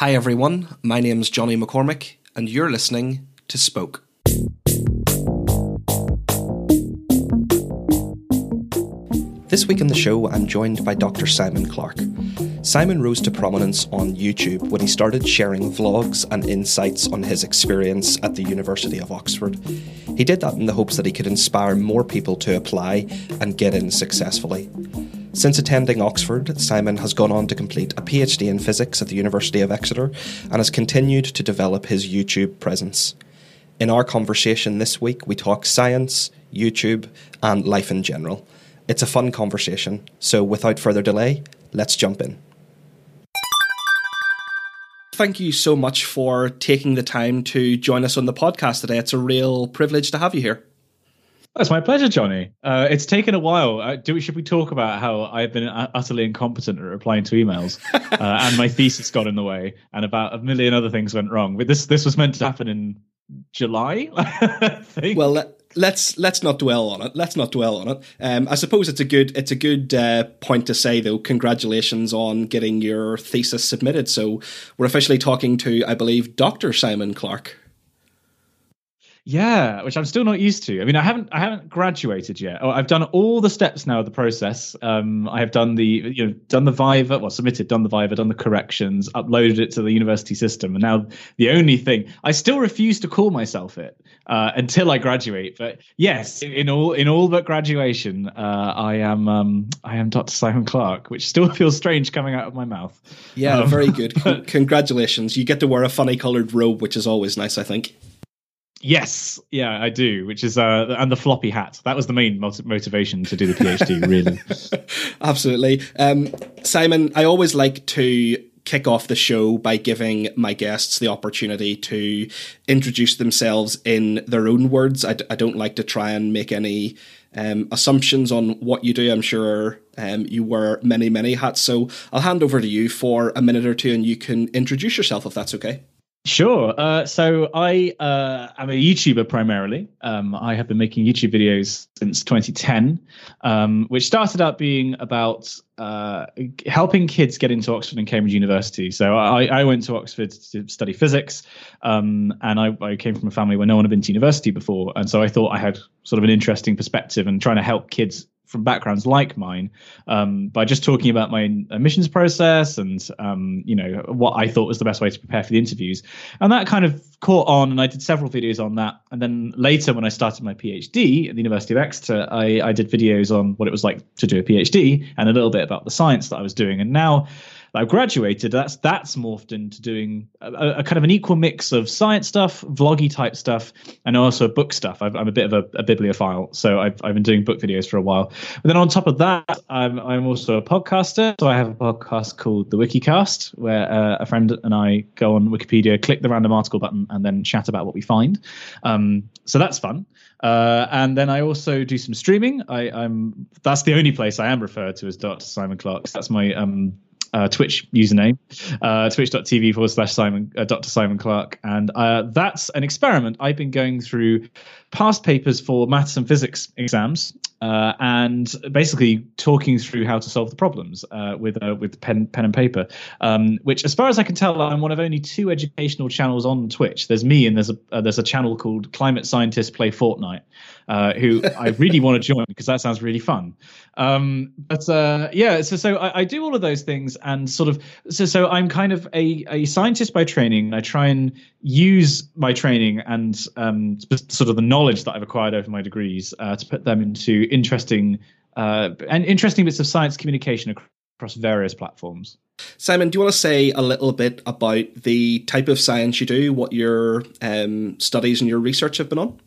Hi, everyone. My name's Johnny McCormick, and you're listening to Spoke. This week on the show, I'm joined by Dr. Simon Clark. Simon rose to prominence on YouTube when he started sharing vlogs and insights on his experience at the University of Oxford. He did that in the hopes that he could inspire more people to apply and get in successfully. Since attending Oxford, Simon has gone on to complete a PhD in physics at the University of Exeter and has continued to develop his YouTube presence. In our conversation this week, we talk science, YouTube, and life in general. It's a fun conversation, so without further delay, let's jump in thank you so much for taking the time to join us on the podcast today. It's a real privilege to have you here. It's my pleasure, Johnny. Uh, it's taken a while. Uh, do we, should we talk about how I've been utterly incompetent at replying to emails, uh, and my thesis got in the way, and about a million other things went wrong. But this this was meant to happen in July. well, let's let's not dwell on it. Let's not dwell on it. Um, I suppose it's a good it's a good uh, point to say though. Congratulations on getting your thesis submitted. So we're officially talking to, I believe, Doctor Simon Clark. Yeah, which I'm still not used to. I mean, I haven't I haven't graduated yet. Oh, I've done all the steps now of the process. Um, I have done the you know done the Viva, well submitted, done the Viva, done the corrections, uploaded it to the university system, and now the only thing I still refuse to call myself it uh, until I graduate. But yes, in all in all but graduation, uh, I am um, I am Dr. Simon Clark, which still feels strange coming out of my mouth. Yeah, um, very good. Congratulations! You get to wear a funny coloured robe, which is always nice. I think. Yes, yeah, I do. Which is uh, and the floppy hat. That was the main motivation to do the PhD. really, absolutely. Um, Simon, I always like to kick off the show by giving my guests the opportunity to introduce themselves in their own words. I d- I don't like to try and make any um, assumptions on what you do. I'm sure um, you wear many, many hats. So I'll hand over to you for a minute or two and you can introduce yourself if that's okay. Sure. Uh, so I uh, am a YouTuber primarily. Um, I have been making YouTube videos since 2010, um, which started out being about uh, helping kids get into Oxford and Cambridge University. So I, I went to Oxford to study physics, um, and I, I, came from a family where no one had been to university before, and so I thought I had sort of an interesting perspective and trying to help kids from backgrounds like mine um, by just talking about my admissions process and um, you know what I thought was the best way to prepare for the interviews, and that kind of caught on, and I did several videos on that. And then later, when I started my PhD at the University of Exeter, I, I did videos on what it was like to do a PhD and a little bit about the science that I was doing. And now I've graduated, that's that's morphed into doing a, a, kind of an equal mix of science stuff, vloggy type stuff, and also book stuff. i am a bit of a, a, bibliophile, so I've I've been doing book videos for a while. But then on top of that, I'm I'm also a podcaster. So I have a podcast called the WikiCast, where uh, a friend and I go on Wikipedia, click the random article button, and then chat about what we find. Um, so that's fun. Uh, and then I also do some streaming. I, am that's the only place I am referred to as Dr. Simon Clark. That's my um, uh, Twitch username, uh, twitch.tv forward slash Simon, uh, Dr. Simon Clark. And uh, that's an experiment. I've been going through past papers for maths and physics exams uh, and basically talking through how to solve the problems uh, with uh, with pen pen and paper. Um, which, as far as I can tell, I'm one of only two educational channels on Twitch. There's me, and there's a uh, there's a channel called Climate Scientists Play Fortnite, uh, who I really want to join because that sounds really fun. Um, but uh, yeah, so so I, I, do all of those things, and sort of so so I'm kind of a a scientist by training. I try and use my training and um, sort of the knowledge that I've acquired over my degrees to put them into interesting uh, and interesting bits of science communication across various platforms. Simon, do you want to say a little bit about the type of science you do, what your um, studies and your research have been on?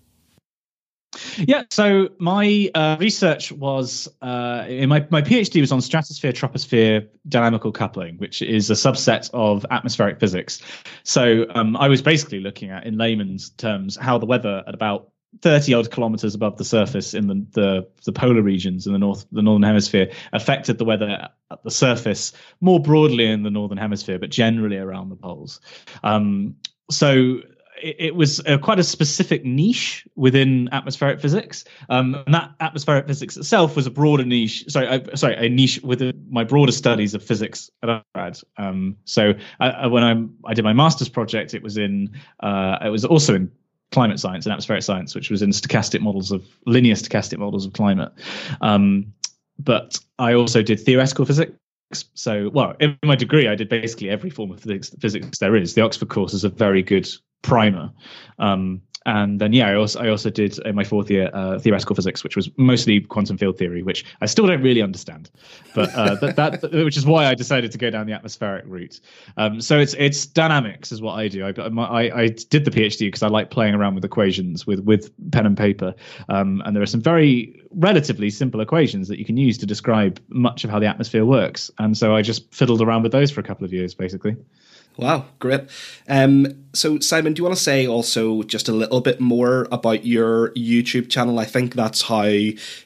Yeah, so my uh, research was uh, in my, my PhD was on stratosphere troposphere dynamical coupling, which is a subset of atmospheric physics. So um, I was basically looking at, in layman's terms, how the weather at about 30 odd kilometers above the surface in the, the, the polar regions in the north the northern hemisphere affected the weather at the surface more broadly in the northern hemisphere but generally around the poles um, so it, was uh, quite a specific niche within atmospheric physics, um, and that atmospheric physics itself was a broader niche. Sorry, uh, sorry, a niche within my broader studies of physics at undergrad. Um, so uh, when I I did my master's project, it was in uh, it was also in climate science and atmospheric science, which was in stochastic models of linear stochastic models of climate. Um, but I also did theoretical physics. So, well, in my degree, I did basically every form of physics, physics there is. The Oxford course is a very good primer. Um, and then yeah, I also I also did in my fourth year uh, theoretical physics, which was mostly quantum field theory, which I still don't really understand, but uh, that, that which is why I decided to go down the atmospheric route. Um, so it's it's dynamics is what I do. I I, I did the PhD because I like playing around with equations with with pen and paper, um, and there are some very relatively simple equations that you can use to describe much of how the atmosphere works, and so I just fiddled around with those for a couple of years, basically. Wow, great. Um, so, Simon, do you want to say also just a little bit more about your YouTube channel? I think that's how,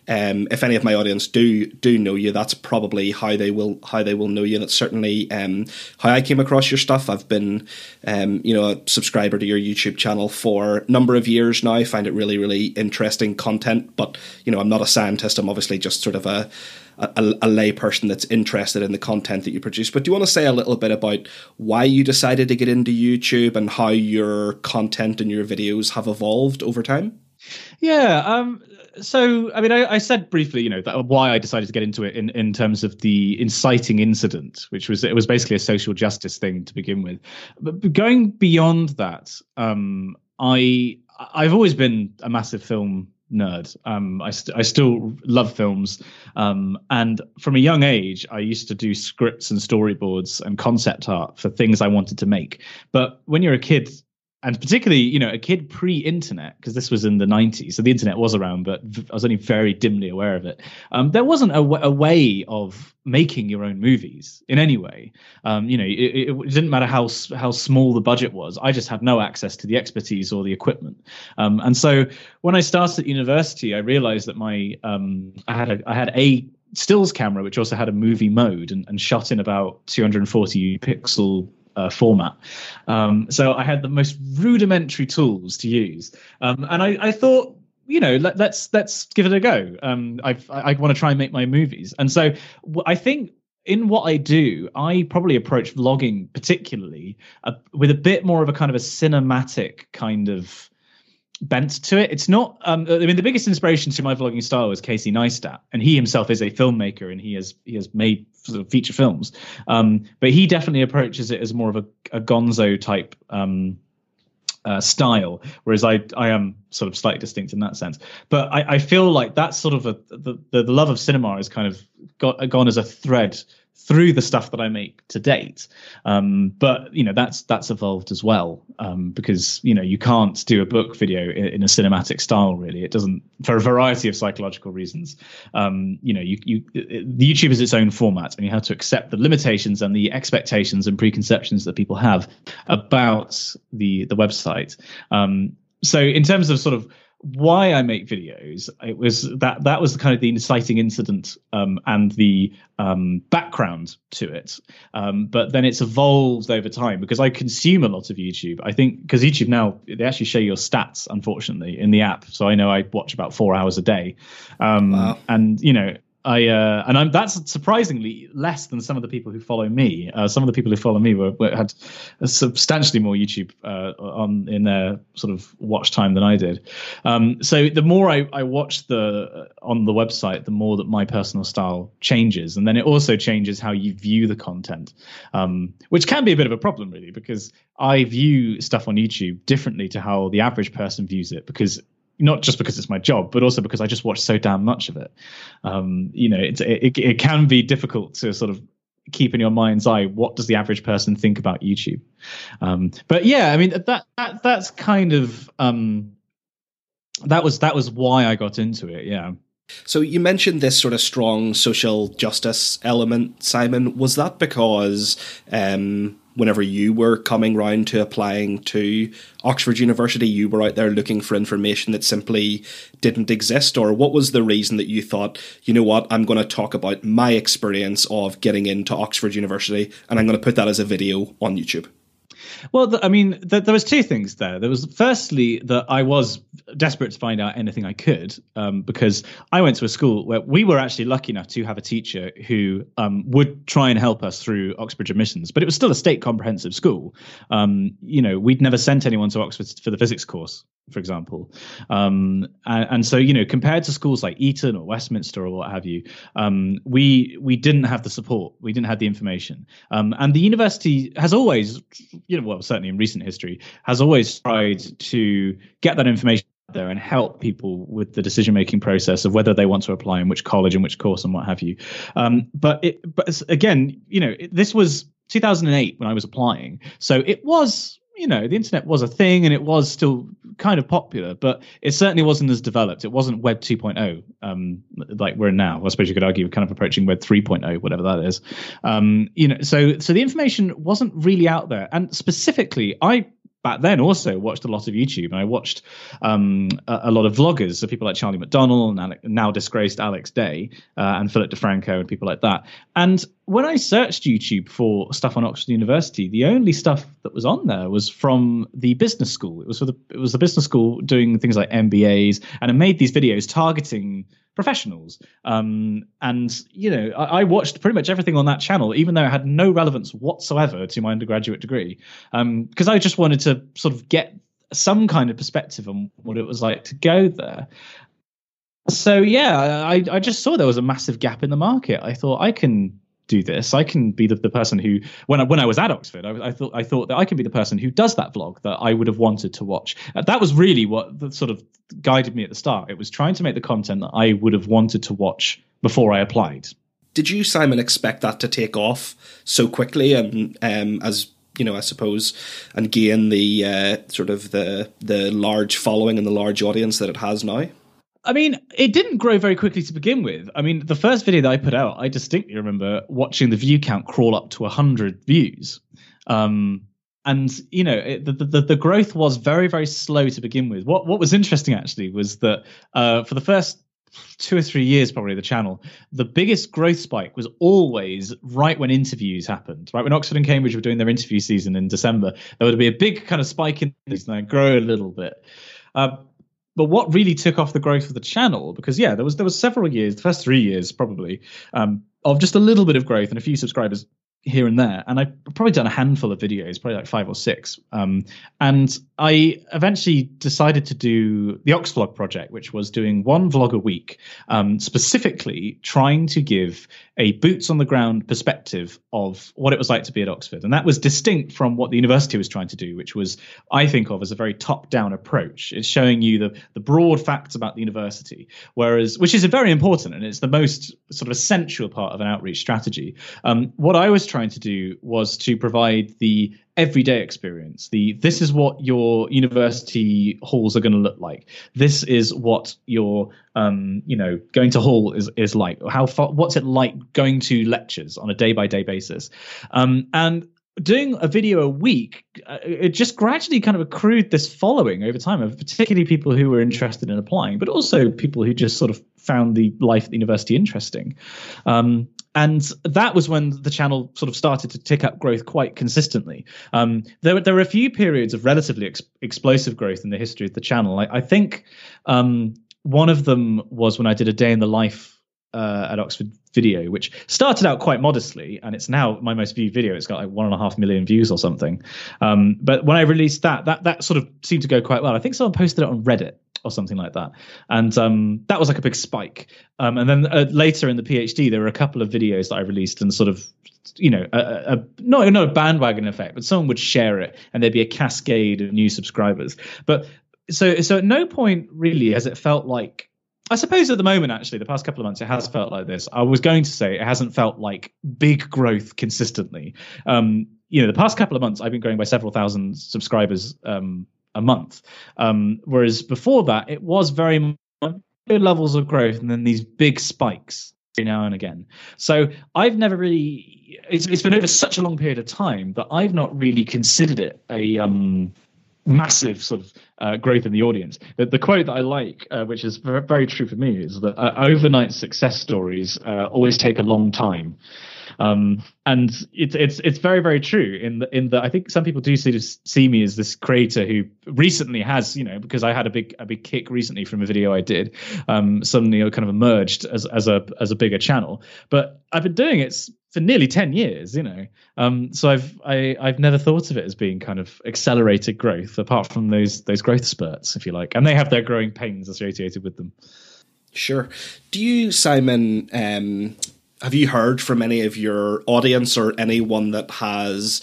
um, if any of my audience do do know you, that's probably how they will how they will know you. That's certainly um, how I came across your stuff. I've been, um, you know, a subscriber to your YouTube channel for a number of years now. I find it really, really interesting content. But you know, I'm not a scientist. I'm obviously just sort of a a, a lay person that's interested in the content that you produce. But do you want to say a little bit about why you decided to get into YouTube and how your content and your videos have evolved over time? Yeah. Um, so, I mean, I, I, said briefly, you know, that why I decided to get into it in, in terms of the inciting incident, which was it was basically a social justice thing to begin with. But going beyond that, um, I I've always been a massive film nerd. Um, I, st- I still love films. Um, and from a young age, I used to do scripts and storyboards and concept art for things I wanted to make. But when you're a kid, and particularly you know a kid pre-internet because this was in the 90s so the internet was around but i was only very dimly aware of it. Um, there wasn't a, w- a way of making your own movies in any way. Um, you know it, it, didn't matter how how small the budget was. I just had no access to the expertise or the equipment. Um, and so when i started at university i realized that my um, i had a, i had a stills camera which also had a movie mode and, and shot in about 240 pixel uh, format. Um, so I had the most rudimentary tools to use, um, and I, I, thought, you know, let, us let's, let's give it a go. Um, i I want to try and make my movies, and so I think in what I do, I probably approach vlogging particularly uh, with a bit more of a kind of a cinematic kind of bent to it. It's not. Um, I mean, the biggest inspiration to my vlogging style was Casey Neistat, and he himself is a filmmaker, and he has he has made sort of feature films. Um, but he definitely approaches it as more of a, a Gonzo type. Um, uh, style, whereas I I am sort of slightly distinct in that sense. But I, I feel like that's sort of a the, the, love of cinema has kind of got gone as a thread through the stuff that I make to date. Um, but you know that's that's evolved as well um, because you know you can't do a book video in, in, a cinematic style really. It doesn't for a variety of psychological reasons. Um, you know you you the YouTube is its own format and you have to accept the limitations and the expectations and preconceptions that people have about the the website. Um, so in terms of sort of why I make videos, it was that that was the kind of the inciting incident um, and the um, background to it. Um, but then it's evolved over time because I consume a lot of YouTube. I think because YouTube now they actually show your stats, unfortunately, in the app. So I know I watch about four hours a day, um, wow. and you know I uh, and I'm that's surprisingly less than some of the people who follow me. Uh, some of the people who follow me were, were had substantially more YouTube uh, on in their sort of watch time than I did. Um, so the more I, I watch the uh, on the website, the more that my personal style changes, and then it also changes how you view the content, um, which can be a bit of a problem really because I view stuff on YouTube differently to how the average person views it because not just because it's my job, but also because I just watch so damn much of it. Um, you know, it, it, it can be difficult to sort of keep in your mind's eye what does the average person think about YouTube. Um, but yeah, I mean that that that's kind of um, that was that was why I got into it. Yeah. So you mentioned this sort of strong social justice element, Simon. Was that because um, whenever you were coming round to applying to Oxford University, you were out there looking for information that simply didn't exist? Or what was the reason that you thought, you know what, I'm going to talk about my experience of getting into Oxford University and I'm going to put that as a video on YouTube? Well, I mean, the, there was two things there. There was firstly that I was desperate to find out anything I could um, because I went to a school where we were actually lucky enough to have a teacher who um, would try and help us through Oxbridge admissions, but it was still a state comprehensive school. Um, you know, we'd never sent anyone to Oxford for the physics course for example. Um, and, and, so, you know, compared to schools like Eton or Westminster or what have you, um, we we didn't have the support, we didn't have the information. Um, and the university has always, you know, well, certainly in recent history, has always tried to get that information there and help people with the decision making process of whether they want to apply in which college and which course and what have you. Um, but it, but again, you know, it, this was 2008 when I was applying, so it was you know, the internet was a thing and it was still kind of popular, but it certainly wasn't as developed. It wasn't Web 2.0 um, like we're now. I suppose you could argue we're kind of approaching Web 3.0, whatever that is. Um, you know, so so the information wasn't really out there, and specifically, I back then also watched a lot of YouTube and I watched um, a, a, lot of vloggers, so people like Charlie McDonnell and Alec, now disgraced Alex Day uh, and Philip DeFranco and people like that. And when I searched YouTube for stuff on Oxford University, the only stuff that was on there was from the business school. It was for the it was the business school doing things like MBAs, and it made these videos targeting professionals. Um, and you know, I, I, watched pretty much everything on that channel, even though it had no relevance whatsoever to my undergraduate degree, because um, I just wanted to sort of get some kind of perspective on what it was like to go there. So yeah, I, I just saw there was a massive gap in the market. I thought I can do this. I can be the, the person who, when I, when I was at Oxford, I, I, thought I thought that I can be the person who does that vlog that I would have wanted to watch. Uh, that was really what sort of guided me at the start. It was trying to make the content that I would have wanted to watch before I applied. Did you, Simon, expect that to take off so quickly and um, as you know, I suppose, and gain the uh, sort of the the large following and the large audience that it has now? I mean, it didn't grow very quickly to begin with. I mean, the first video that I put out, I distinctly remember watching the view count crawl up to 100 views. Um, and you know it, the, the, the growth was very very slow to begin with. What what was interesting actually was that uh, for the first two or three years probably the channel the biggest growth spike was always right when interviews happened right when oxford and cambridge were doing their interview season in december there would be a big kind of spike in this and grow a little bit uh, but what really took off the growth of the channel because yeah there was there was several years the first three years probably um, of just a little bit of growth and a few subscribers here and there and i've probably done a handful of videos probably like five or six um, and i eventually decided to do the oxvlog project which was doing one vlog a week um, specifically trying to give a boots on the ground perspective of what it was like to be at Oxford. And that was distinct from what the university was trying to do, which was, I think of as a very top down approach. It's showing you the, the broad facts about the university, whereas, which is a very important and it's the most sort of essential part of an outreach strategy. Um, what I was trying to do was to provide the everyday experience. The this is what your university halls are going to look like. This is what your um, you know going to hall is is like. How far, what's it like going to lectures on a day by day basis? Um, and doing a video a week, uh, it just gradually kind of accrued this following over time of particularly people who were interested in applying, but also people who just sort of found the life at the university interesting. Um, and that was when the channel sort of started to tick up growth quite consistently. Um, there, there were a few periods of relatively ex- explosive growth in the history of the channel. I, I think um, one of them was when I did a day in the life uh, at Oxford video, which started out quite modestly, and it's now my most viewed video. It's got like one and a half million views or something. Um, but when I released that, that that sort of seemed to go quite well. I think someone posted it on Reddit or something like that. And um, that was like a big spike. Um, and then uh, later in the PhD, there were a couple of videos that I released and sort of, you know, a, a, not, not a bandwagon effect, but someone would share it and there'd be a cascade of new subscribers. But so, so at no point really has it felt like, I suppose at the moment, actually, the past couple of months, it has felt like this. I was going to say it hasn't felt like big growth consistently. Um, you know, the past couple of months, I've been growing by several thousand subscribers um, a month. Um, whereas before that, it was very levels of growth and then these big spikes now and again. So I've never really, it's, it's been over such a long period of time that I've not really considered it a, um, massive sort of uh, growth in the audience. The, the quote that I like, uh, which is very, true for me, is that uh, overnight success stories uh, always take a long time. Um, and it's it's it's very very true in the in the I think some people do see see me as this creator who recently has you know because I had a big a big kick recently from a video I did um, suddenly kind of emerged as as a as a bigger channel. But I've been doing it for nearly 10 years you know. Um, so I've I, I've never thought of it as being kind of accelerated growth apart from those those growth spurts if you like. And they have their growing pains associated with them. Sure. Do you, Simon, um, have you heard from any of your audience or anyone that has,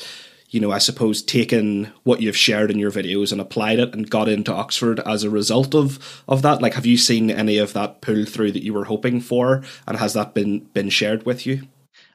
you know, I suppose taken what you've shared in your videos and applied it and got into Oxford as a result of of that? Like, have you seen any of that pull through that you were hoping for, and has that been been shared with you?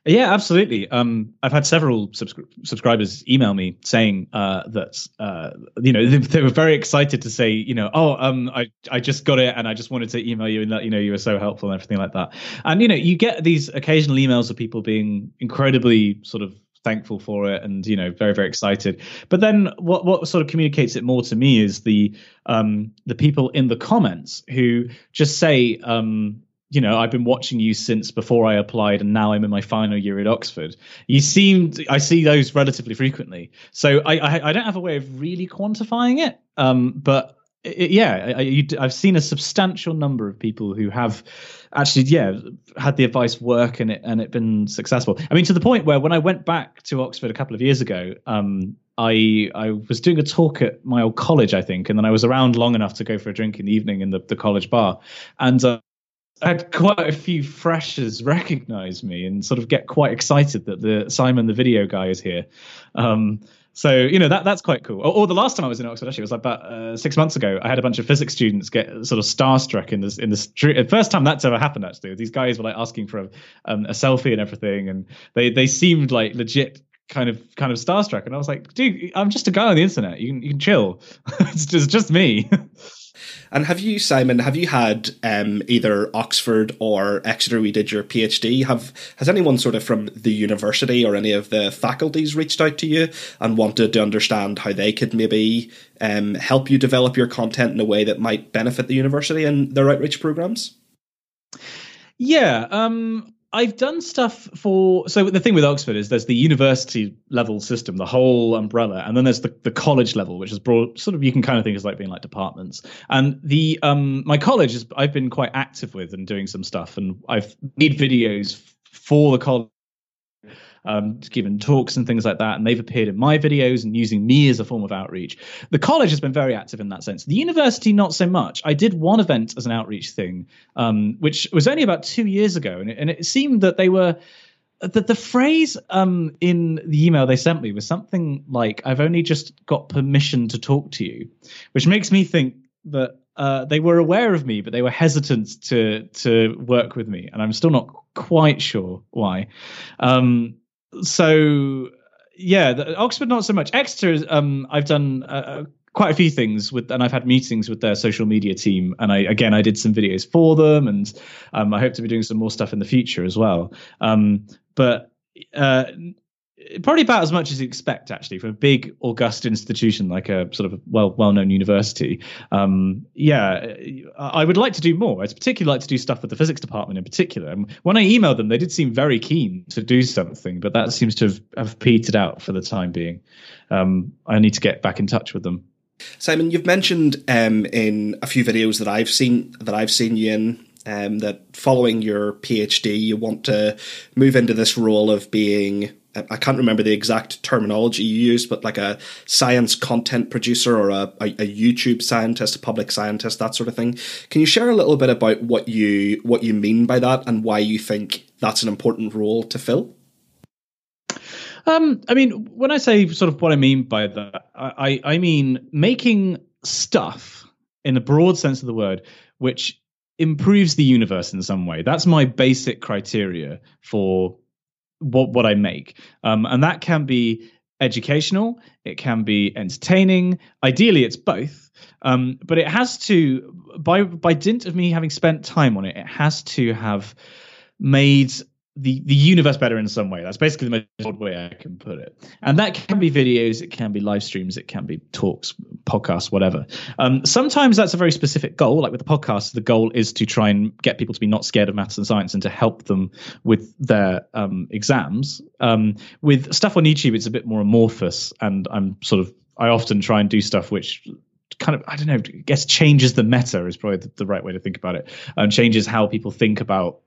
Yeah, absolutely. Um, I've had several subscri- subscribers email me saying uh, that uh, you know they, they, were very excited to say you know oh um, I I just got it and I just wanted to email you and let you know you were so helpful and everything like that. And you know you get these occasional emails of people being incredibly sort of thankful for it and you know very very excited but then what what sort of communicates it more to me is the um the people in the comments who just say um you know, I've been watching you since before I applied, and now I'm in my final year at Oxford. You seemed, I see those relatively frequently. So I, I, I don't have a way of really quantifying it. Um, but it, yeah, I, have seen a substantial number of people who have actually, yeah, had the advice work and it and it been successful. I mean, to the point where when I went back to Oxford a couple of years ago, um, I I was doing a talk at my old college, I think, and then I was around long enough to go for a drink in the evening in the, the college bar, and. Uh, I had quite a few freshers recognize me and sort of get quite excited that the Simon the video guy is here. Um, so you know that that's quite cool. Or, or, the last time I was in Oxford, actually, it was like about uh, six months ago. I had a bunch of physics students get sort of starstruck in this in the street. First time that's ever happened, actually, these guys were like asking for a, um, a selfie and everything, and they they seemed like legit kind of kind of starstruck. And I was like, dude, I'm just a guy on the internet. You can you can chill. it's just just me. And have you, Simon, have you had um, either Oxford or Exeter? We did your PhD. Have has anyone sort of from the university or any of the faculties reached out to you and wanted to understand how they could maybe um, help you develop your content in a way that might benefit the university and their outreach programs? Yeah, um, I've done stuff for so the thing with Oxford is there's the university level system, the whole umbrella, and then there's the, the college level, which is broad sort of you can kind of think as like being like departments. And the um my college is I've been quite active with and doing some stuff and I've made videos for the college um, given talks and things like that, and they've appeared in my videos and using me as a form of outreach. The college has been very active in that sense. The university, not so much. I did one event as an outreach thing, um, which was only about two years ago, and it, and it seemed that they were that the phrase um, in the email they sent me was something like "I've only just got permission to talk to you," which makes me think that uh, they were aware of me, but they were hesitant to to work with me, and I'm still not quite sure why. Um, so yeah, the, Oxford not so much. Exeter, um, I've done uh, uh, quite a few things with, and I've had meetings with their social media team. And I again, I did some videos for them, and um, I hope to be doing some more stuff in the future as well. Um, but uh, probably about as much as you expect actually from a big august institution like a sort of well well-known university. Um, yeah i would like to do more. I'd particularly like to do stuff with the physics department in particular. And when i emailed them they did seem very keen to do something but that seems to have, have petered out for the time being. Um, i need to get back in touch with them. Simon you've mentioned um, in a few videos that i've seen that i've seen you in um, that following your phd you want to move into this role of being I can't remember the exact terminology you used, but like a science content producer or a, a, a, YouTube scientist, a public scientist, that sort of thing. Can you share a little bit about what you what you mean by that and why you think that's an important role to fill? Um, I mean, when I say sort of what I mean by that, I, I mean making stuff in the broad sense of the word, which improves the universe in some way. That's my basic criteria for what what I make, um, and that can be educational, it can be entertaining. Ideally, it's both, um, but it has to by by dint of me having spent time on it, it has to have made the the universe better in some way. That's basically the most way I can put it. And that can be videos, it can be live streams, it can be talks, podcasts, whatever. Um, sometimes that's a very specific goal. Like with the podcast, the goal is to try and get people to be not scared of maths and science and to help them with their um, exams. Um, with stuff on YouTube, it's a bit more amorphous, and I'm sort of I often try and do stuff which kind of I don't know, I guess changes the meta is probably the, the right way to think about it, and changes how people think about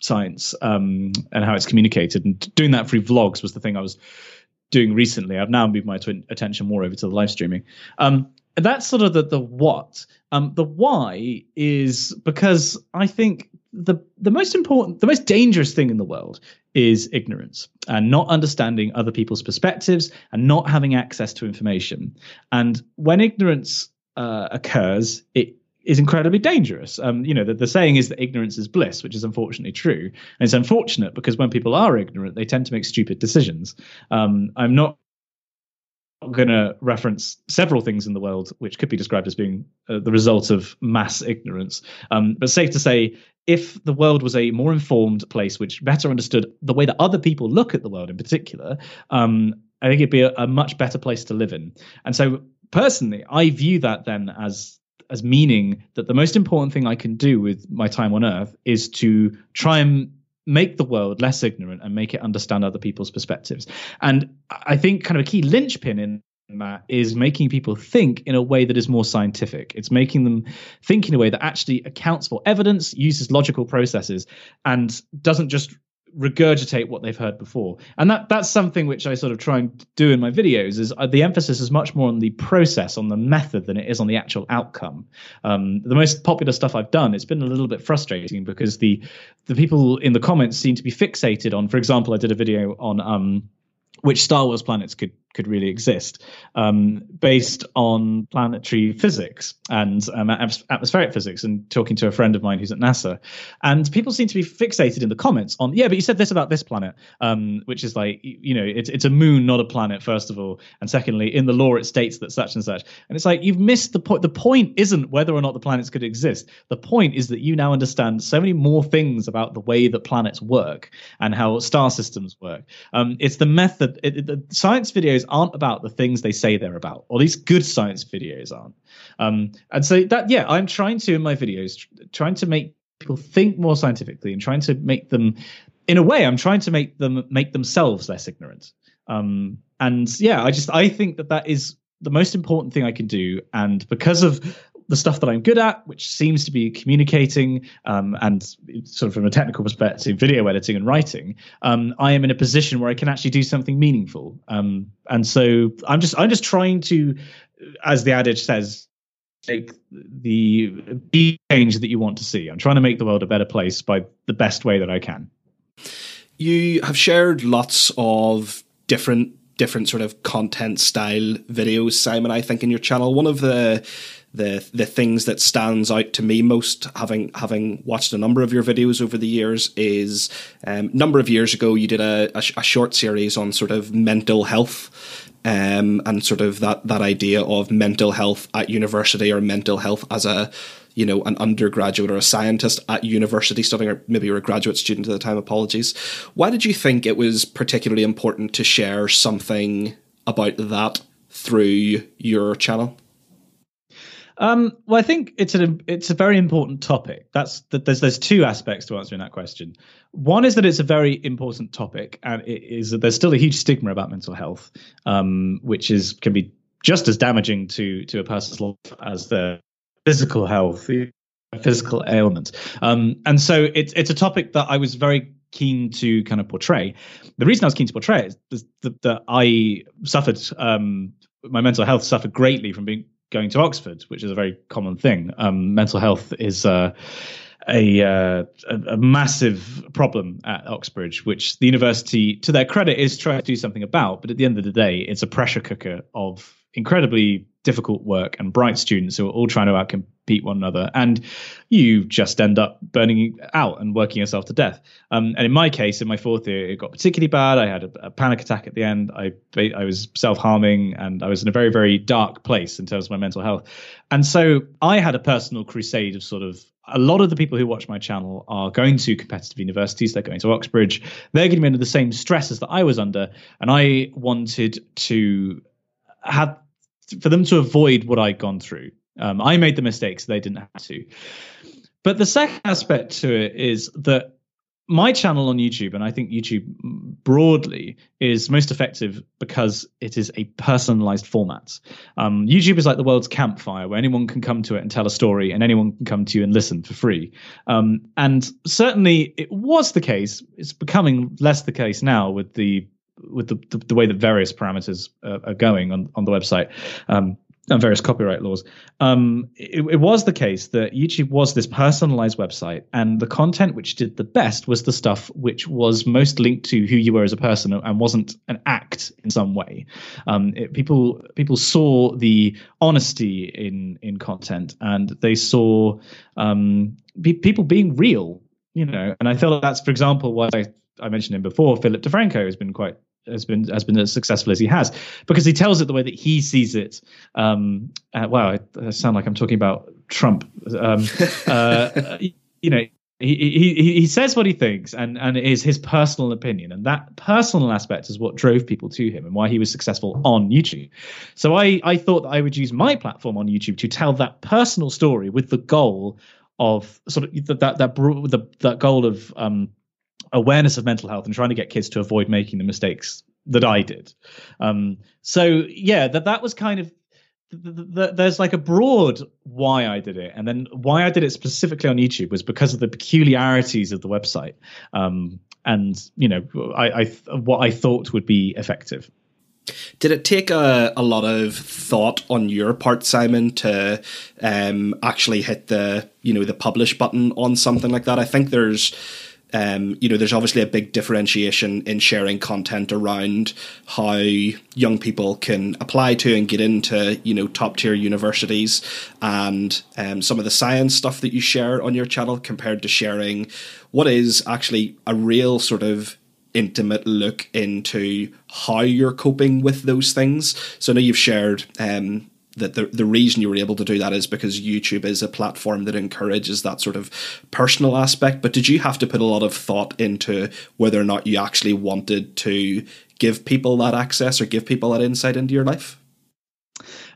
science um, and how it's communicated. And doing that through vlogs was the thing I was doing recently. I've now moved my attention more over to the live streaming. Um, that's sort of the the what. Um, the why is because I think the the most important, the most dangerous thing in the world is ignorance and not understanding other people's perspectives and not having access to information. And when ignorance uh, occurs, it is incredibly dangerous. Um, you know, the, the saying is that ignorance is bliss, which is unfortunately true. And it's unfortunate because when people are ignorant, they tend to make stupid decisions. Um, I'm not going to reference several things in the world which could be described as being uh, the result of mass ignorance. Um, but safe to say, if the world was a more informed place, which better understood the way that other people look at the world in particular, um, I think it'd be a, a much better place to live in. And so, personally, I view that then as as meaning that the most important thing I can do with my time on Earth is to try and make the world less ignorant and make it understand other people's perspectives. And I think kind of a key linchpin in that is making people think in a way that is more scientific. It's making them think in a way that actually accounts for evidence, uses logical processes, and doesn't just regurgitate what they've heard before. And that that's something which i sort of try and do in my videos is uh, the emphasis is much more on the process on the method than it is on the actual outcome. Um, the most popular stuff i've done it's been a little bit frustrating because the the people in the comments seem to be fixated on for example i did a video on um, which Star Wars planets could could really exist, um, based on planetary physics and um, atmospheric physics. And talking to a friend of mine who's at NASA, and people seem to be fixated in the comments on, yeah, but you said this about this planet, um, which is like, you know, it's it's a moon, not a planet, first of all, and secondly, in the law it states that such and such, and it's like you've missed the point. The point isn't whether or not the planets could exist. The point is that you now understand so many more things about the way that planets work and how star systems work. Um, it's the method. It, it, the science videos aren't about the things they say they're about, or these good science videos aren't. Um, and so that, yeah, I'm trying to in my videos, tr- trying to make people think more scientifically and trying to make them, in a way, I'm trying to make them make themselves less ignorant. Um, and yeah, I just I think that that is the most important thing I can do. And because of the stuff that I'm good at, which seems to be communicating um, and sort of from a technical perspective, video editing and writing, um, I am in a position where I can actually do something meaningful. Um, and so I'm just I'm just trying to, as the adage says, take the be change that you want to see. I'm trying to make the world a better place by the best way that I can. You have shared lots of different different sort of content style videos, Simon. I think in your channel, one of the the the things that stands out to me most, having having watched a number of your videos over the years, is um, number of years ago you did a, a, a short series on sort of mental health. Um, and sort of that that idea of mental health at university or mental health as a you know an undergraduate or a scientist at university studying or maybe you're a graduate student at the time apologies why did you think it was particularly important to share something about that through your channel um, well, I think it's an it's a very important topic. That's that. There's there's two aspects to answering that question. One is that it's a very important topic, and it is that there's still a huge stigma about mental health, um, which is can be just as damaging to to a person's life as the physical health, physical ailment. Um, and so it's it's a topic that I was very keen to kind of portray. The reason I was keen to portray is that, that I suffered um, my mental health suffered greatly from being going to Oxford, which is a very common thing. Um, mental health is uh, a, uh, a massive problem at Oxbridge, which the university, to their credit, is trying to do something about. But at the end of the day, it's a pressure cooker of incredibly difficult work and bright students who are all trying to outcompete one another, and you just end up burning out and working yourself to death. Um, and in my case, in my fourth year, it got particularly bad. I had a, a panic attack at the end. I I was self harming, and I was in a very very dark place in terms of my mental health. And so I had a personal crusade of sort of a lot of the people who watch my channel are going to competitive universities. They're going to Oxbridge. They're getting under the same stresses that I was under, and I wanted to have for them to avoid what I'd gone through. Um, I made the mistakes; they didn't have to. But the second aspect to it is that my channel on YouTube, and I think YouTube broadly is most effective because it is a personalized format. Um, YouTube is like the world's campfire where anyone can come to it and tell a story, and anyone can come to you and listen for free. Um, and certainly it was the case. It's becoming less the case now with the with the, the, the way that various parameters uh, are going on, on the website. Um, and various copyright laws. Um, it, it, was the case that YouTube was this personalized website, and the content which did the best was the stuff which was most linked to who you were as a person and wasn't an act in some way. Um, it, people people saw the honesty in in content, and they saw um, be, people being real. You know, and I feel like that's, for example, why I mentioned him before. Philip DeFranco has been quite has been has been as successful as he has because he tells it the way that he sees it. Um, uh, wow, I, I, sound like I'm talking about Trump. Um, uh, you know, he, he he says what he thinks and and it is his personal opinion and that personal aspect is what drove people to him and why he was successful on YouTube. So I I thought that I would use my platform on YouTube to tell that personal story with the goal of sort of that that that, that, goal of um, awareness of mental health and trying to get kids to avoid making the mistakes that I did. Um, so yeah, that that was kind of the, the, the, there's like a broad why I did it, and then why I did it specifically on YouTube was because of the peculiarities of the website, um, and you know, I, I what I thought would be effective. Did it take a, a lot of thought on your part, Simon, to um, actually hit the you know the publish button on something like that? I think there's um, you know, there's obviously a big differentiation in sharing content around how young people can apply to and get into, you know, top tier universities and um, some of the science stuff that you share on your channel compared to sharing what is actually a real sort of intimate look into how you're coping with those things. So now you've shared um, that the, the reason you were able to do that is because YouTube is a platform that encourages that sort of personal aspect. But did you have to put a lot of thought into whether or not you actually wanted to give people that access or give people that insight into your life?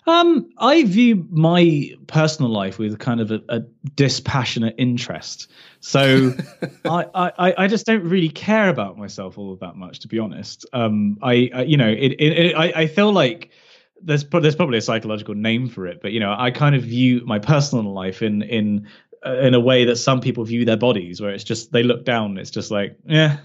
Um, I view my personal life with kind of a, a dispassionate interest. So I, I, I just don't really care about myself all that much, to be honest. Um, I, I you know, it, it, it I, I feel like there's there's probably a psychological name for it, but you know, I kind of view my personal life in in uh, in a way that some people view their bodies, where it's just they look down. It's just like, yeah,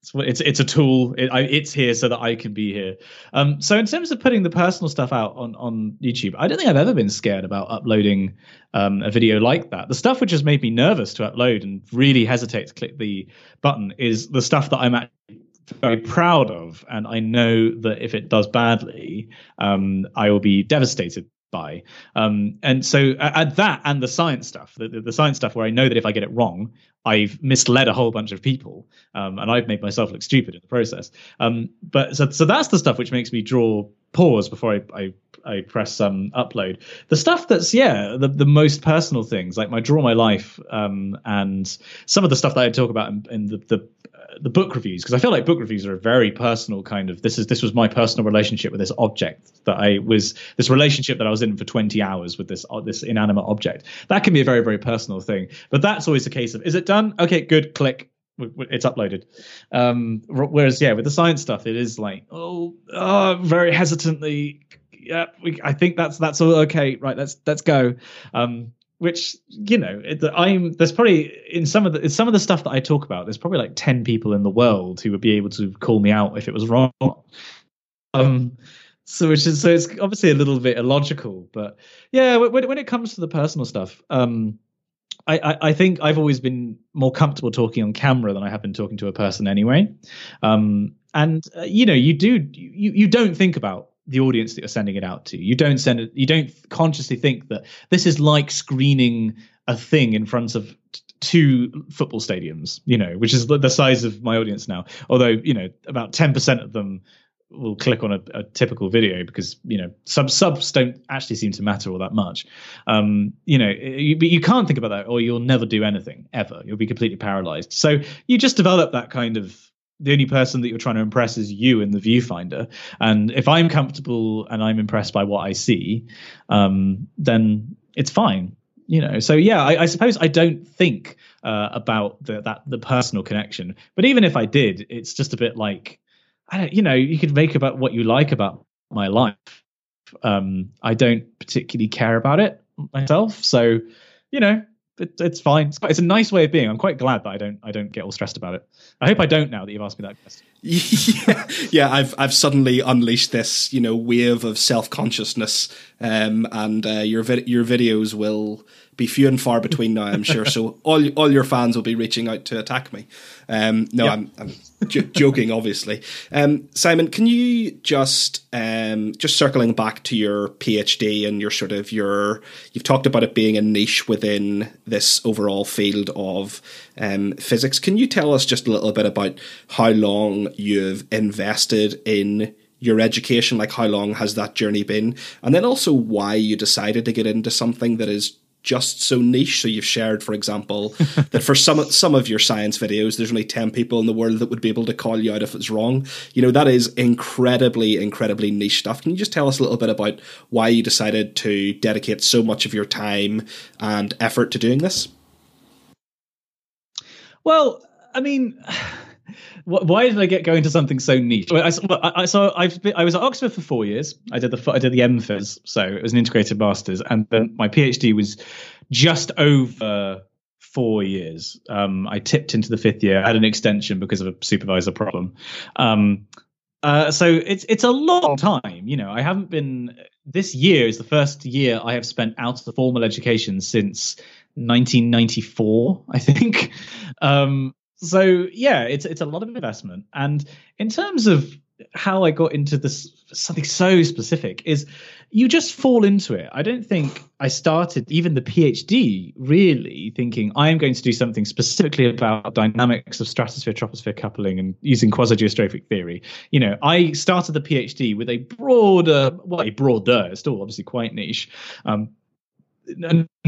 it's it's, it's a tool. It, I, it's here so that I can be here. Um, so in terms of putting the personal stuff out on on YouTube, I don't think I've ever been scared about uploading um, a video like that. The stuff which has made me nervous to upload and really hesitate to click the button is the stuff that I'm actually very proud of, and I know that if it does badly, um, I will be devastated by. Um, and so at that and the science stuff, the, the, science stuff where I know that if I get it wrong, I've misled a whole bunch of people, um, and I've made myself look stupid in the process. Um, but so so that's the stuff which makes me draw pause before I, I I press um, upload. The stuff that's yeah, the, the most personal things like my draw my life um, and some of the stuff that I talk about in, in the the, uh, the book reviews because I feel like book reviews are a very personal kind of this is this was my personal relationship with this object that I was this relationship that I was in for 20 hours with this uh, this inanimate object. That can be a very very personal thing. But that's always a case of is it done? Okay, good. Click it's uploaded. Um, whereas, yeah, with the science stuff, it is like, oh, oh very hesitantly yeah, we, I think that's that's all okay. Right, let's let's go. Um, which you know, it, I'm there's probably in some of the some of the stuff that I talk about, there's probably like ten people in the world who would be able to call me out if it was wrong. Um, so which is so it's obviously a little bit illogical, but yeah, when when it comes to the personal stuff, um, I, I, think I've always been more comfortable talking on camera than I have been talking to a person anyway. Um, and uh, you know, you do you you don't think about the audience that you're sending it out to. You don't send it. You don't consciously think that this is like screening a thing in front of t- two football stadiums. You know, which is the size of my audience now. Although you know, about ten percent of them will click on a, a, typical video because you know sub subs don't actually seem to matter all that much. Um, you know, you, but you can't think about that, or you'll never do anything ever. You'll be completely paralyzed. So you just develop that kind of the only person that you're trying to impress is you in the viewfinder. And if I'm comfortable and I'm impressed by what I see, um, then it's fine. You know, so yeah, I, I suppose I don't think uh, about the, that the personal connection. But even if I did, it's just a bit like I don't, you know, you could make about what you like about my life. Um, I don't particularly care about it myself, so you know, it, it's fine. It's, quite, it's, a nice way of being. I'm quite glad that I don't I don't get all stressed about it. I hope I don't now that you've asked me that question. yeah, yeah. I've I've suddenly unleashed this you know wave of self consciousness, um, and uh, your your videos will be few and far between now. I'm sure. So all all your fans will be reaching out to attack me. Um, no, yep. I'm, I'm j- joking, obviously. Um, Simon, can you just um, just circling back to your PhD and your sort of your you've talked about it being a niche within this overall field of um, physics. Can you tell us just a little bit about how long you've invested in your education? Like how long has that journey been? And then also why you decided to get into something that is just so niche. So you've shared, for example, that for some some of your science videos, there's only ten people in the world that would be able to call you out if it's wrong. You know that is incredibly, incredibly niche stuff. Can you just tell us a little bit about why you decided to dedicate so much of your time and effort to doing this? Well, I mean. Why did I get going to something so niche? I, I, so I've been, I was at Oxford for four years. I did the I did the MPhys, so it was an integrated masters, and then my PhD was just over four years. Um, I tipped into the fifth year. I had an extension because of a supervisor problem. Um, uh, so it's it's a long time. You know, I haven't been. This year is the first year I have spent out of the formal education since 1994, I think. Um, so yeah, it's it's a lot of investment. And in terms of how I got into this something so specific is you just fall into it. I don't think I started even the PhD really thinking I am going to do something specifically about dynamics of stratosphere troposphere coupling and using quasi geostrophic theory. You know, I started the PhD with a broader, well, a broader, it's still obviously quite niche, um,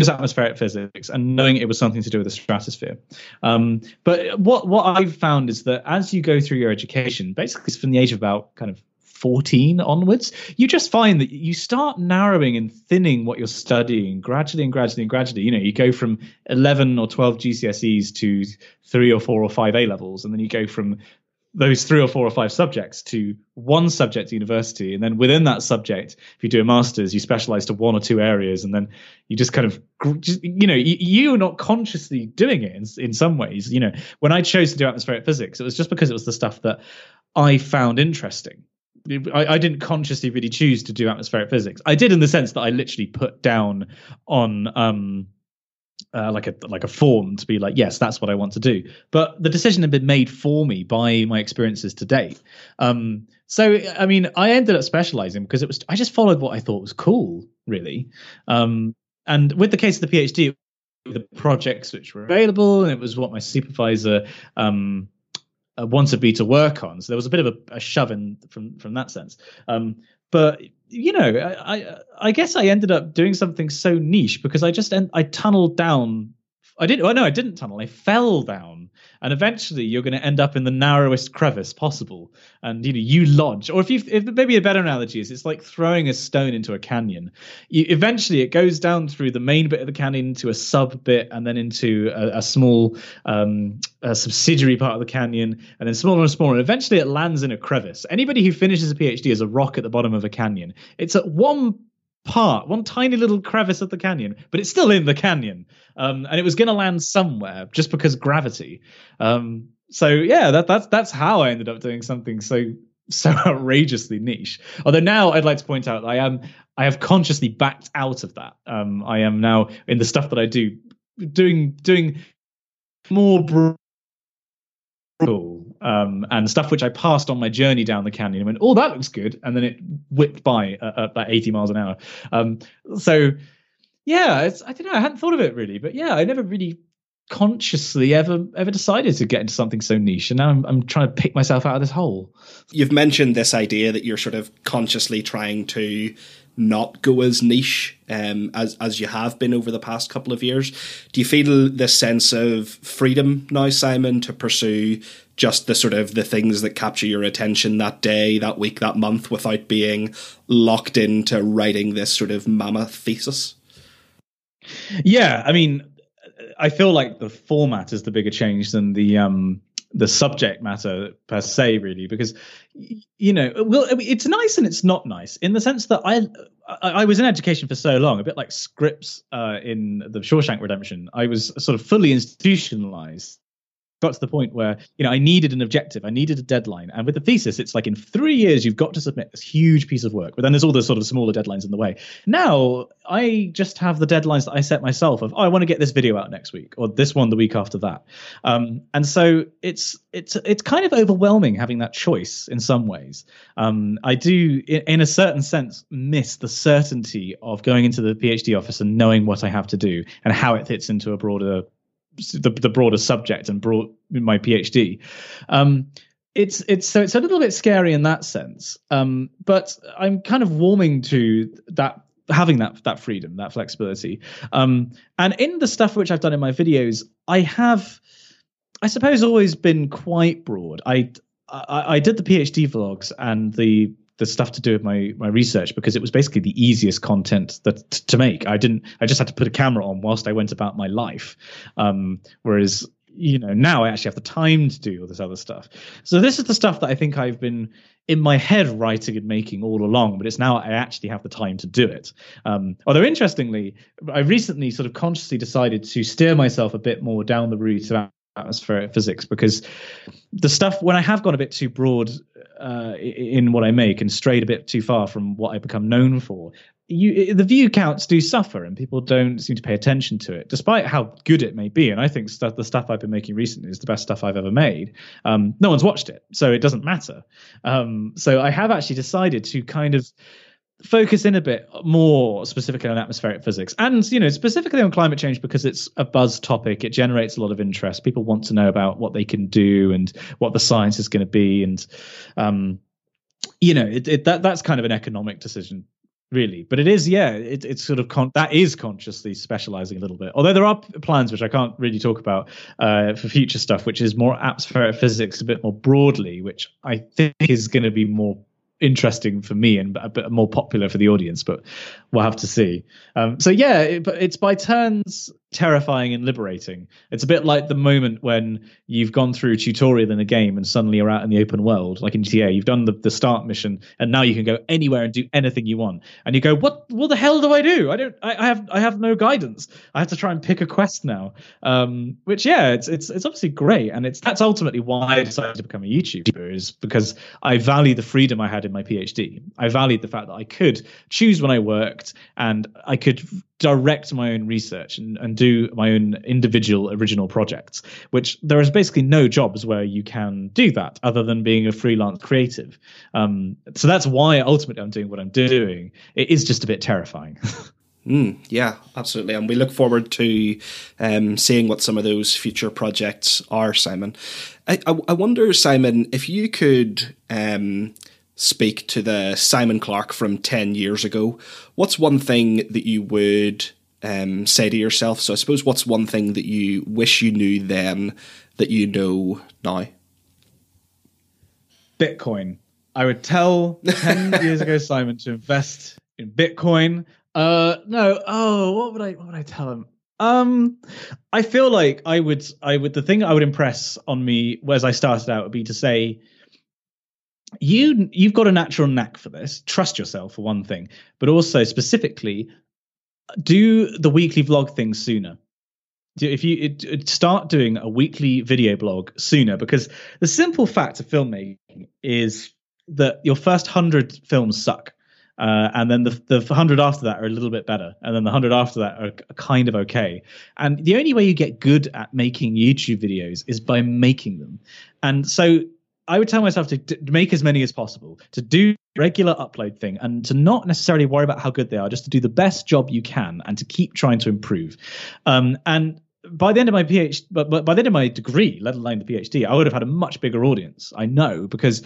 atmospheric physics and knowing it was something to do with the stratosphere. Um, but what what I've found is that as you go through your education, basically from the age of about kind of 14 onwards, you just find that you start narrowing and thinning what you're studying gradually and gradually and gradually. You know, you go from 11 or 12 GCSEs to three or four or five A levels, and then you go from those three or four or five subjects to one subject at university. And then within that subject if you do a master's you specialize to one or two areas and then you just kind of you know you, are not consciously doing it in, in some ways. You know when i chose to do atmospheric physics it was just because it was the stuff that i found interesting. I, I, didn't consciously really choose to do atmospheric physics. I did in the sense that I literally put down on um, uh, like a like a form to be like, yes, that's what I want to do. But the decision had been made for me by my experiences to date. Um, so I mean, I ended up specializing because it was I just followed what I thought was cool, really. Um, and with the case of the PhD, the projects which were available, and it was what my supervisor um, uh, wanted me to work on. So there was a bit of a, a shove in from from that sense. Um, but you know, I, I guess I ended up doing something so niche because I just I tunneled down. I didn't. Oh no, I didn't tunnel. I fell down and eventually you're going to end up in the narrowest crevice possible. And you know you lodge. Or if you if maybe a better analogy is it's like throwing a stone into a canyon. You, eventually it goes down through the main bit of the canyon into a sub bit and then into a, a small um, a subsidiary part of the canyon and then smaller and smaller. And eventually it lands in a crevice. Anybody who finishes a phd is a rock at the bottom of a canyon. It's at one part, one tiny little crevice of the canyon, but it's still in the canyon. Um, and it was going to land somewhere just because gravity. Um, so yeah, that, that's that's how I ended up doing something so so outrageously niche. Although now I'd like to point out I am I have consciously backed out of that. Um, I am now in the stuff that I do doing doing more brutal um, and stuff which I passed on my journey down the canyon and went, oh, that looks good. And then it whipped by at, at about 80 miles an hour. Um, so, yeah, it's, I don't know. I hadn't thought of it really, but yeah, I never really consciously ever ever decided to get into something so niche and now I'm, I'm trying to pick myself out of this hole you've mentioned this idea that you're sort of consciously trying to not go as niche um, as as you have been over the past couple of years. Do you feel this sense of freedom now, Simon, to pursue just the sort of the things that capture your attention that day, that week, that month, without being locked into writing this sort of mammoth thesis? Yeah, I mean, I feel like the format is the bigger change than the um the subject matter per se really because you know well it's nice and it's not nice in the sense that i i, was in education for so long a bit like scripps uh, in the shawshank redemption i was sort of fully institutionalized got to the point where you know I needed an objective, I needed a deadline, and with the thesis, it's like in three years you've got to submit this huge piece of work. But then there's all the sort of smaller deadlines in the way. Now I just have the deadlines that I set myself of oh, I want to get this video out next week or this one the week after that, um, and so it's it's it's kind of overwhelming having that choice in some ways. Um, I do, in, in a certain sense, miss the certainty of going into the PhD office and knowing what I have to do and how it fits into a broader the, the broader subject and brought my PhD. Um, it's it's so it's a little bit scary in that sense, um, but I'm kind of warming to that having that that freedom, that flexibility. Um, and in the stuff which I've done in my videos, I have, I suppose, always been quite broad. I I, I did the PhD vlogs and the the stuff to do with my my research because it was basically the easiest content that to make. I didn't. I just had to put a camera on whilst I went about my life. Um, whereas you know now I actually have the time to do all this other stuff. So this is the stuff that I think I've been in my head writing and making all along, but it's now I actually have the time to do it. Um, although interestingly, I recently sort of consciously decided to steer myself a bit more down the route of atmospheric physics because the stuff when I have gone a bit too broad uh, in what I make and strayed a bit too far from what I become known for, you the view counts do suffer and people don't seem to pay attention to it, despite how good it may be. And I think stuff, the stuff I've been making recently is the best stuff I've ever made. Um, no one's watched it, so it doesn't matter. Um, so I have actually decided to kind of focus in a bit more specifically on atmospheric physics. And you know specifically on climate change because it's a buzz topic it generates a lot of interest. People want to know about what they can do and what the science is going to be. And um you know it, it, that that's kind of an economic decision really. But it is yeah it, it's sort of con- that is consciously specializing a little bit. Although there are plans which i can't really talk about uh, for future stuff which is more atmospheric physics a bit more broadly which i think is going to be more interesting for me and a bit more popular for the audience, but we'll have to see. Um, so yeah, it, it's by turns terrifying and liberating. It's a bit like the moment when you've gone through a tutorial in a game and suddenly you're out in the open world, like in GTA. You've done the, the start mission and now you can go anywhere and do anything you want. And you go, what what the hell do I do? I don't I, I have I have no guidance. I have to try and pick a quest now. Um, which yeah, it's it's it's obviously great. And it's that's ultimately why I decided to become a YouTuber, is because I value the freedom I had in my PhD. I valued the fact that I could choose when I worked and I could direct my own research and, and do my own individual original projects, which there is basically no jobs where you can do that other than being a freelance creative. Um, so that's why ultimately I'm doing what I'm doing. It is just a bit terrifying. Mm, yeah, absolutely. And we look forward to um, seeing what some of those future projects are, Simon. I, I, I wonder, Simon, if you could um, speak to the Simon Clark from 10 years ago, what's one thing that you would um, say to yourself? So I suppose what's one thing that you wish you knew then that you know now? Bitcoin. I would tell 10 years ago Simon to invest in Bitcoin. Uh no, oh, what would I what would I tell him? Um, I feel like I would, I would. The thing I would impress on me as I started out would be to say, you you've got a natural knack for this trust yourself for one thing but also specifically do the weekly vlog thing sooner if you it, it start doing a weekly video blog sooner because the simple fact of filmmaking is that your first 100 films suck uh, and then the the hundred after that are a little bit better, and then the hundred after that are kind of okay. And the only way you get good at making YouTube videos is by making them. And so I would tell myself to, to, make as many as possible, to do regular upload thing, and to not necessarily worry about how good they are, just to do the best job you can, and to keep trying to improve. Um, and by the end of my PhD, but, but by the end of my degree, let alone the PhD, I would have had a much bigger audience. I know because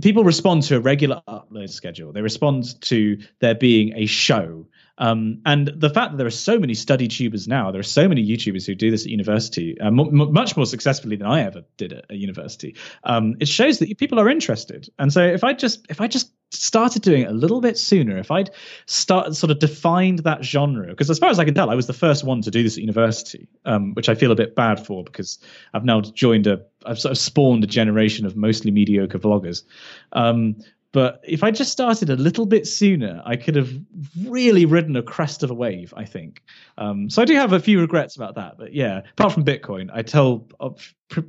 people respond to a regular upload schedule. They respond to there being a show. Um, and the fact that there are so many study tubers now, there are so many YouTubers who do this at university, uh, m- much more successfully than I ever did at a university. Um, it shows that people are interested. And so if I just if I just started doing it a little bit sooner, if I'd start sort of defined that genre, because as far as I can tell, I was the first one to do this at university, um, which I feel a bit bad for because I've now joined a, I've sort of spawned a generation of mostly mediocre vloggers. Um, but if I just started a little bit sooner, I could have really ridden a crest of a wave, I think. Um, so I do have a few regrets about that. But yeah, apart from Bitcoin, I tell uh,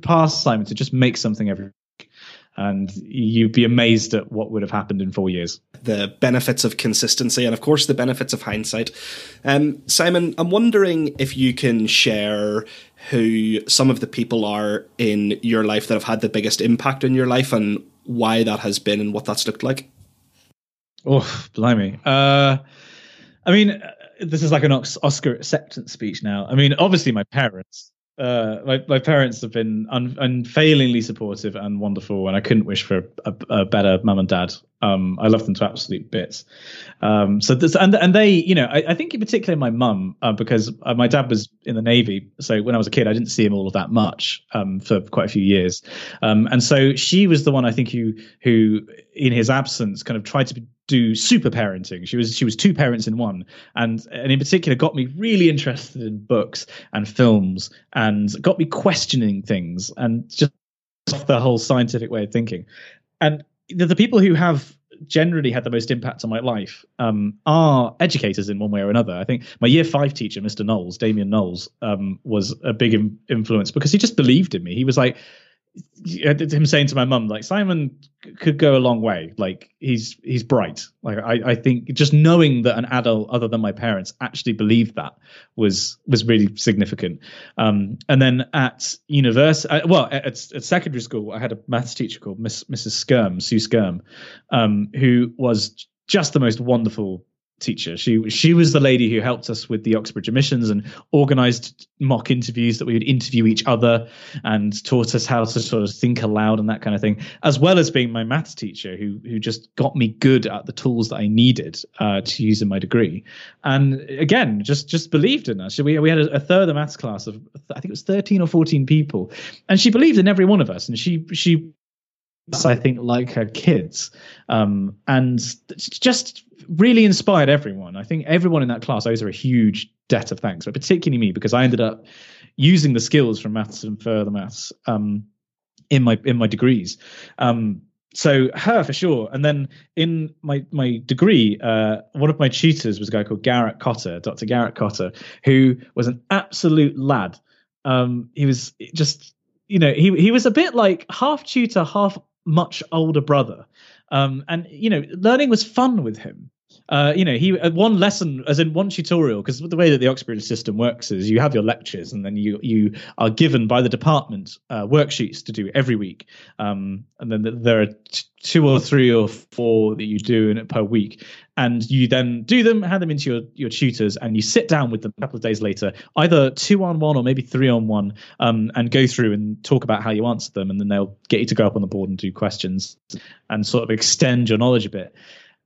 past Simon to just make something every week. and you'd be amazed at what would have happened in four years. The benefits of consistency, and of course, the benefits of hindsight. Um, Simon, I'm wondering if you can share who some of the people are in your life that have had the biggest impact on your life and why that has been and what that's looked like. Oh, blimey. Uh, I mean, this is like an Oscar acceptance speech now. I mean, obviously, my parents uh, my my parents have been un, unfailingly supportive and wonderful, and I couldn't wish for a, a better mum and dad. Um, I love them to absolute bits. Um, so this, and and they, you know, I, I think in particular my mum, uh, because uh, my dad was in the navy, so when I was a kid, I didn't see him all of that much um, for quite a few years, um, and so she was the one I think who who in his absence kind of tried to do super parenting. She was she was two parents in one, and and in particular got me really interested in books and films, and got me questioning things and just the whole scientific way of thinking. And the, the people who have generally had the most impact on my life um, are educators in one way or another. I think my year five teacher, Mr. Knowles, Damien Knowles, um, was a big Im- influence because he just believed in me. He was like, him saying to my mum like simon could go a long way. Like he's he's bright. Like I, I think just knowing that an adult other than my parents actually believed that was was really significant. Um, and then at university uh, well at, at, secondary school i had a maths teacher called miss mrs skirm sue skirm um, who was just the most wonderful teacher. She she was the lady who helped us with the Oxbridge emissions and organised mock interviews that we would interview each other and taught us how to sort of think aloud and that kind of thing, as well as being my maths teacher who who just got me good at the tools that I needed uh, to use in my degree. And again, just just believed in us. We we had a, a third of the maths class of I think it was thirteen or fourteen people, and she believed in every one of us. And she she I think, like her kids, um, and just really inspired everyone. I think everyone in that class owes her a huge debt of thanks, but particularly me because I ended up using the skills from maths and further maths um, in my in my degrees. Um, so her for sure, and then in my my degree, uh, one of my tutors was a guy called Garret Cotter, Dr. Garret Cotter, who was an absolute lad. Um, he was just you know he he was a bit like half tutor, half much older brother. Um, and you know, learning was fun with him. Uh, you know, he uh, one lesson, as in one tutorial, because the way that the Oxbridge system works is you have your lectures, and then you you are given by the department uh, worksheets to do every week, um, and then there are t- two or three or four that you do in, per week, and you then do them, hand them into your your tutors, and you sit down with them a couple of days later, either two on one or maybe three on one, um, and go through and talk about how you answer them, and then they'll get you to go up on the board and do questions and sort of extend your knowledge a bit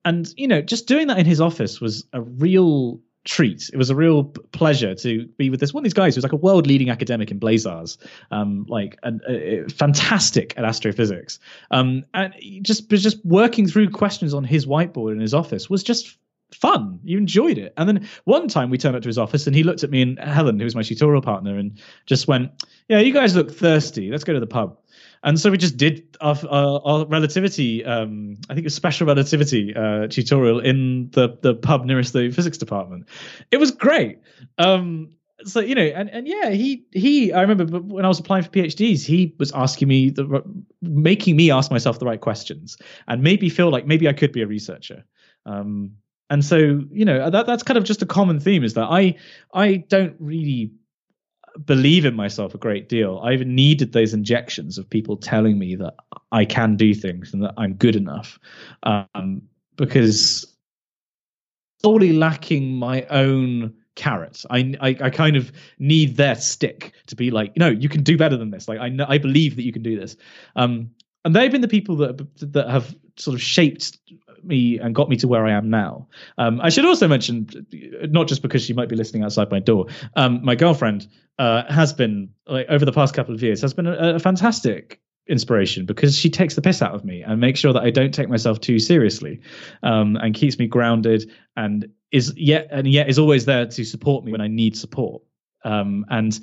and you know just doing that in his office was a real treat it was a real pleasure to be with this one of these guys who's like a world leading academic in blazars um like a, fantastic at astrophysics um and just just working through questions on his whiteboard in his office was just fun. You enjoyed it. And then one time we turned up to his office and he looked at me and Helen, who was my tutorial partner, and just went, Yeah, you guys look thirsty. Let's go to the pub and so we just did our, our, our relativity um, i think it was special relativity uh, tutorial in the the pub nearest the physics department. It was great. Um, so you know and, and yeah he he i remember when i was applying for phds he was asking me the making me ask myself the right questions and made me feel like maybe i could be a researcher. Um, and so you know that that's kind of just a common theme is that i i don't really believe in myself a great deal. I even needed those injections of people telling me that I can do things and that I'm good enough, um, because solely lacking my own carrot. I, I, I kind of need their stick to be like, no, you can do better than this. Like I know, I believe that you can do this. Um, and they've been the people that that have sort of shaped me and got me to where I am now. Um, I should also mention, not just because she might be listening outside my door, um, my girlfriend uh, has been like over the past couple of years has been a, a, fantastic inspiration because she takes the piss out of me and makes sure that I don't take myself too seriously, um, and keeps me grounded and is yet and yet is always there to support me when I need support. Um, and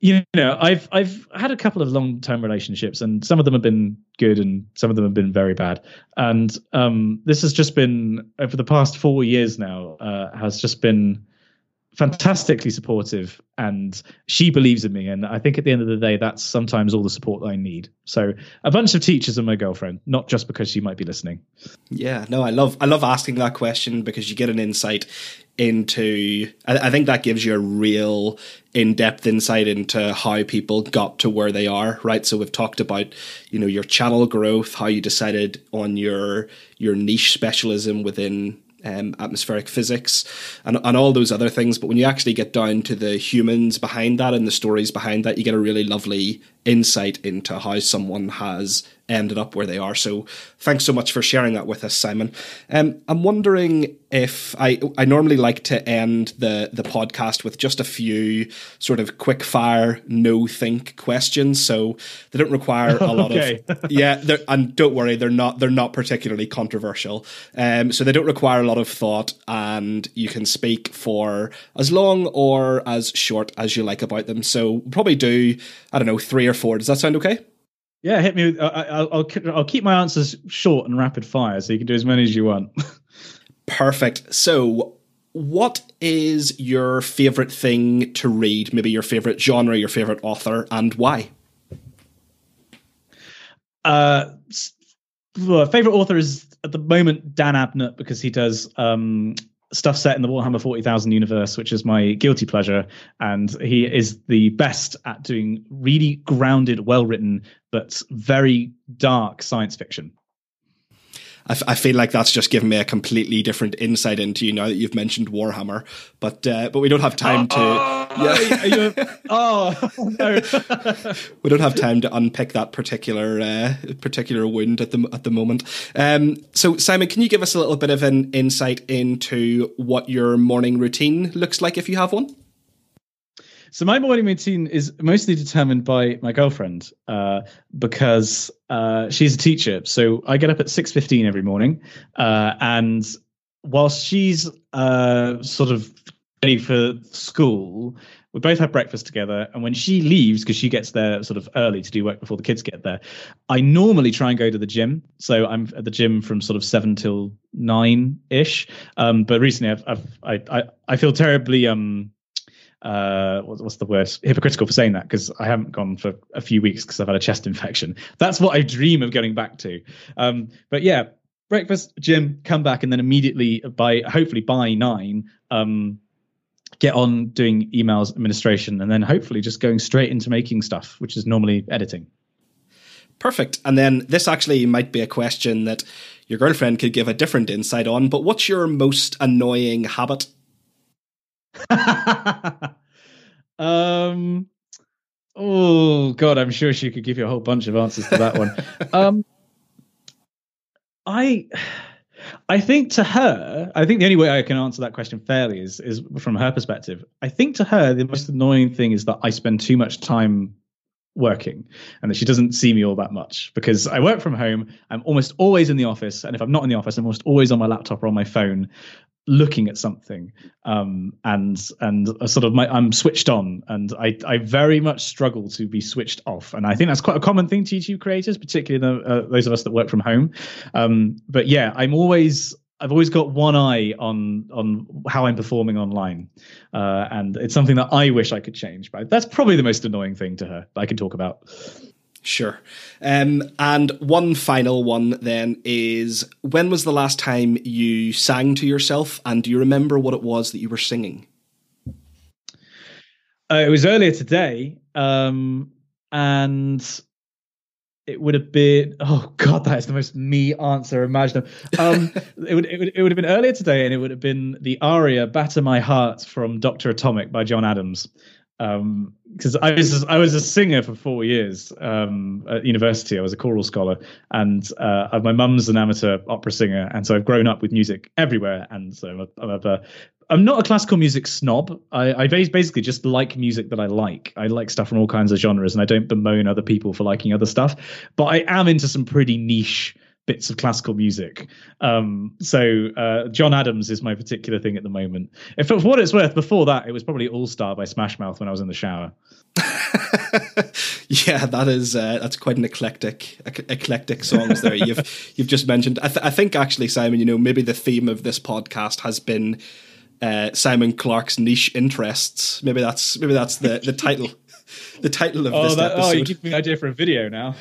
you know i've i've had a couple of long term relationships and some of them have been good and some of them have been very bad. And um, this has just been over the past four years now uh, has just been fantastically supportive and she believes in me and i think at the end of the day that's sometimes all the support i need. So a bunch of teachers and my girlfriend not just because she might be listening. Yeah no i love i love asking that question because you get an insight into I, I think that gives you a real in-depth insight into how people got to where they are right? So we've talked about you know your channel growth how you decided on your your niche specialism within um, atmospheric physics and, and all those other things. But when you actually get down to the humans behind that and the stories behind that, you get a really lovely insight into how someone has ended up where they are. So thanks so much for sharing that with us, Simon. Um, I'm wondering if I I normally like to end the the podcast with just a few sort of quick fire no think questions. So they don't require a lot okay. of yeah. And don't worry, they're not they're not particularly controversial. Um, so they don't require a lot of thought, and you can speak for as long or as short as you like about them. So we'll probably do I don't know three or four. Does that sound okay? Yeah, hit me. With, I'll, I'll I'll keep my answers short and rapid fire, so you can do as many as you want. Perfect. So, what is your favorite thing to read? Maybe your favorite genre, your favorite author, and why? Uh, favorite author is at the moment Dan Abnett because he does um stuff set in the Warhammer 40,000 universe, which is my guilty pleasure. And he is the best at doing really grounded, well written, but very dark science fiction. I, f- I feel like that's just given me a completely different insight into you now that you've mentioned Warhammer. But uh, but we don't have time to. Oh, yeah. you, oh no. we don't have time to unpick that particular uh, particular wound at the at the moment. Um, so Simon, can you give us a little bit of an insight into what your morning routine looks like if you have one? So my morning routine is mostly determined by my girlfriend uh, because uh, she's a teacher. So I get up at six fifteen every morning, uh, and whilst she's uh, sort of ready for school, we both have breakfast together. And when she leaves, because she gets there sort of early to do work before the kids get there, I normally try and go to the gym. So I'm at the gym from sort of seven till nine ish. Um, but recently, I've, I've I, I I feel terribly um uh what's the word hypocritical for saying that because i haven't gone for a few weeks because i've had a chest infection. That's what i dream of going back to. Um but yeah breakfast gym come back and then immediately by hopefully by nine um get on doing emails administration and then hopefully just going straight into making stuff which is normally editing. Perfect. And then this actually might be a question that your girlfriend could give a different insight on but what's your most annoying habit um. Oh God, I'm sure she could give you a whole bunch of answers to that one. um. I. I think to her, I think the only way I can answer that question fairly is is from her perspective. I think to her, the most annoying thing is that I spend too much time working and that she doesn't see me all that much because I work from home. I'm almost always in the office. And if I'm not in the office, I'm almost always on my laptop or on my phone looking at something um, and and sort of my I'm switched on and I I very much struggle to be switched off and I think that's quite a common thing to YouTube creators particularly the, uh, those of us that work from home um, but yeah I'm always I've always got one eye on on how I'm performing online, uh, and it's something that I wish I could change. But that's probably the most annoying thing to her that I can talk about. Sure. Um, and one final one then is when was the last time you sang to yourself, and do you remember what it was that you were singing? Uh, it was earlier today, um, and it would have been oh god, that is the most me answer imaginable. Um, it would it would it would have been earlier today, and it would have been the aria "Batter My Heart" from Doctor Atomic by John Adams. Because um, I was I was a singer for four years um, at university. I was a choral scholar, and uh, my mum's an amateur opera singer, and so I've grown up with music everywhere. And so I'm, a, I'm, a, I'm not a classical music snob. I, I basically just like music that I like. I like stuff from all kinds of genres, and I don't bemoan other people for liking other stuff. But I am into some pretty niche bits of classical music. Um, so uh, John Adams is my particular thing at the moment. If for what it's worth, before that it was probably All Star by Smash Mouth when I was in the shower. yeah, that is uh, that's quite an eclectic eclectic songs there. You've you've just mentioned. I, th- I think actually, Simon, you know, maybe the theme of this podcast has been uh, Simon Clark's niche interests. Maybe that's maybe that's the the title the title of oh, this that, episode. Oh, you give me an idea for a video now.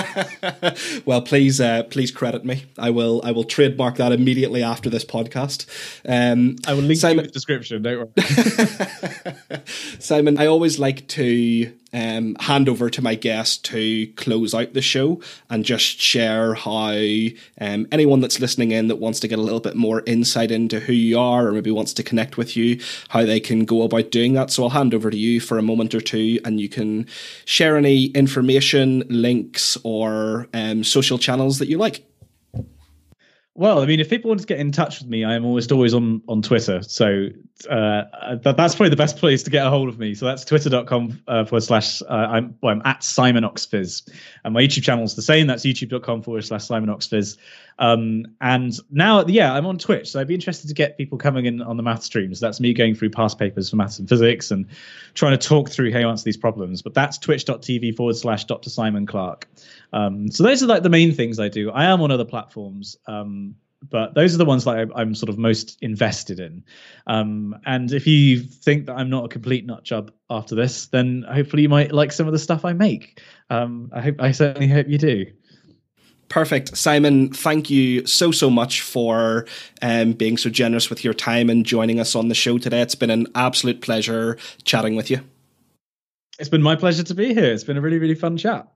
well, please, uh, please credit me. I will, I will trademark that immediately after this podcast. Um, I will link Simon, in the description. Don't worry, Simon. I always like to um, hand over to my guest to close out the show and just share how um, anyone that's listening in that wants to get a little bit more insight into who you are or maybe wants to connect with you, how they can go about doing that. So I'll hand over to you for a moment or two and you can share any information, links, or um, social channels that you like. Well, I mean, if people want to get in touch with me, I am almost always on on Twitter. So uh, that, that's probably the best place to get a hold of me. So that's twitter.com uh, forward slash, uh, I'm, well, I'm at SimonOxfPhys. And my YouTube channel is the same. That's youtube.com forward slash SimonOxfPhys. Um, and now, yeah, I'm on Twitch. So I'd be interested to get people coming in on the math streams. That's me going through past papers for maths and physics and trying to talk through how you answer these problems. But that's twitch.tv forward slash Dr. Simon Clark. Um, so those are like the main things I do. I am on other platforms, um, but those are the ones that I, I'm, sort of most invested in. Um, and if you think that I'm not a complete nut job after this, then hopefully you might like some of the stuff I make. Um, I hope I certainly hope you do. Perfect. Simon, thank you so, so much for um, being so generous with your time and joining us on the show today. It's been an absolute pleasure chatting with you. It's been my pleasure to be here. It's been a really, really fun chat.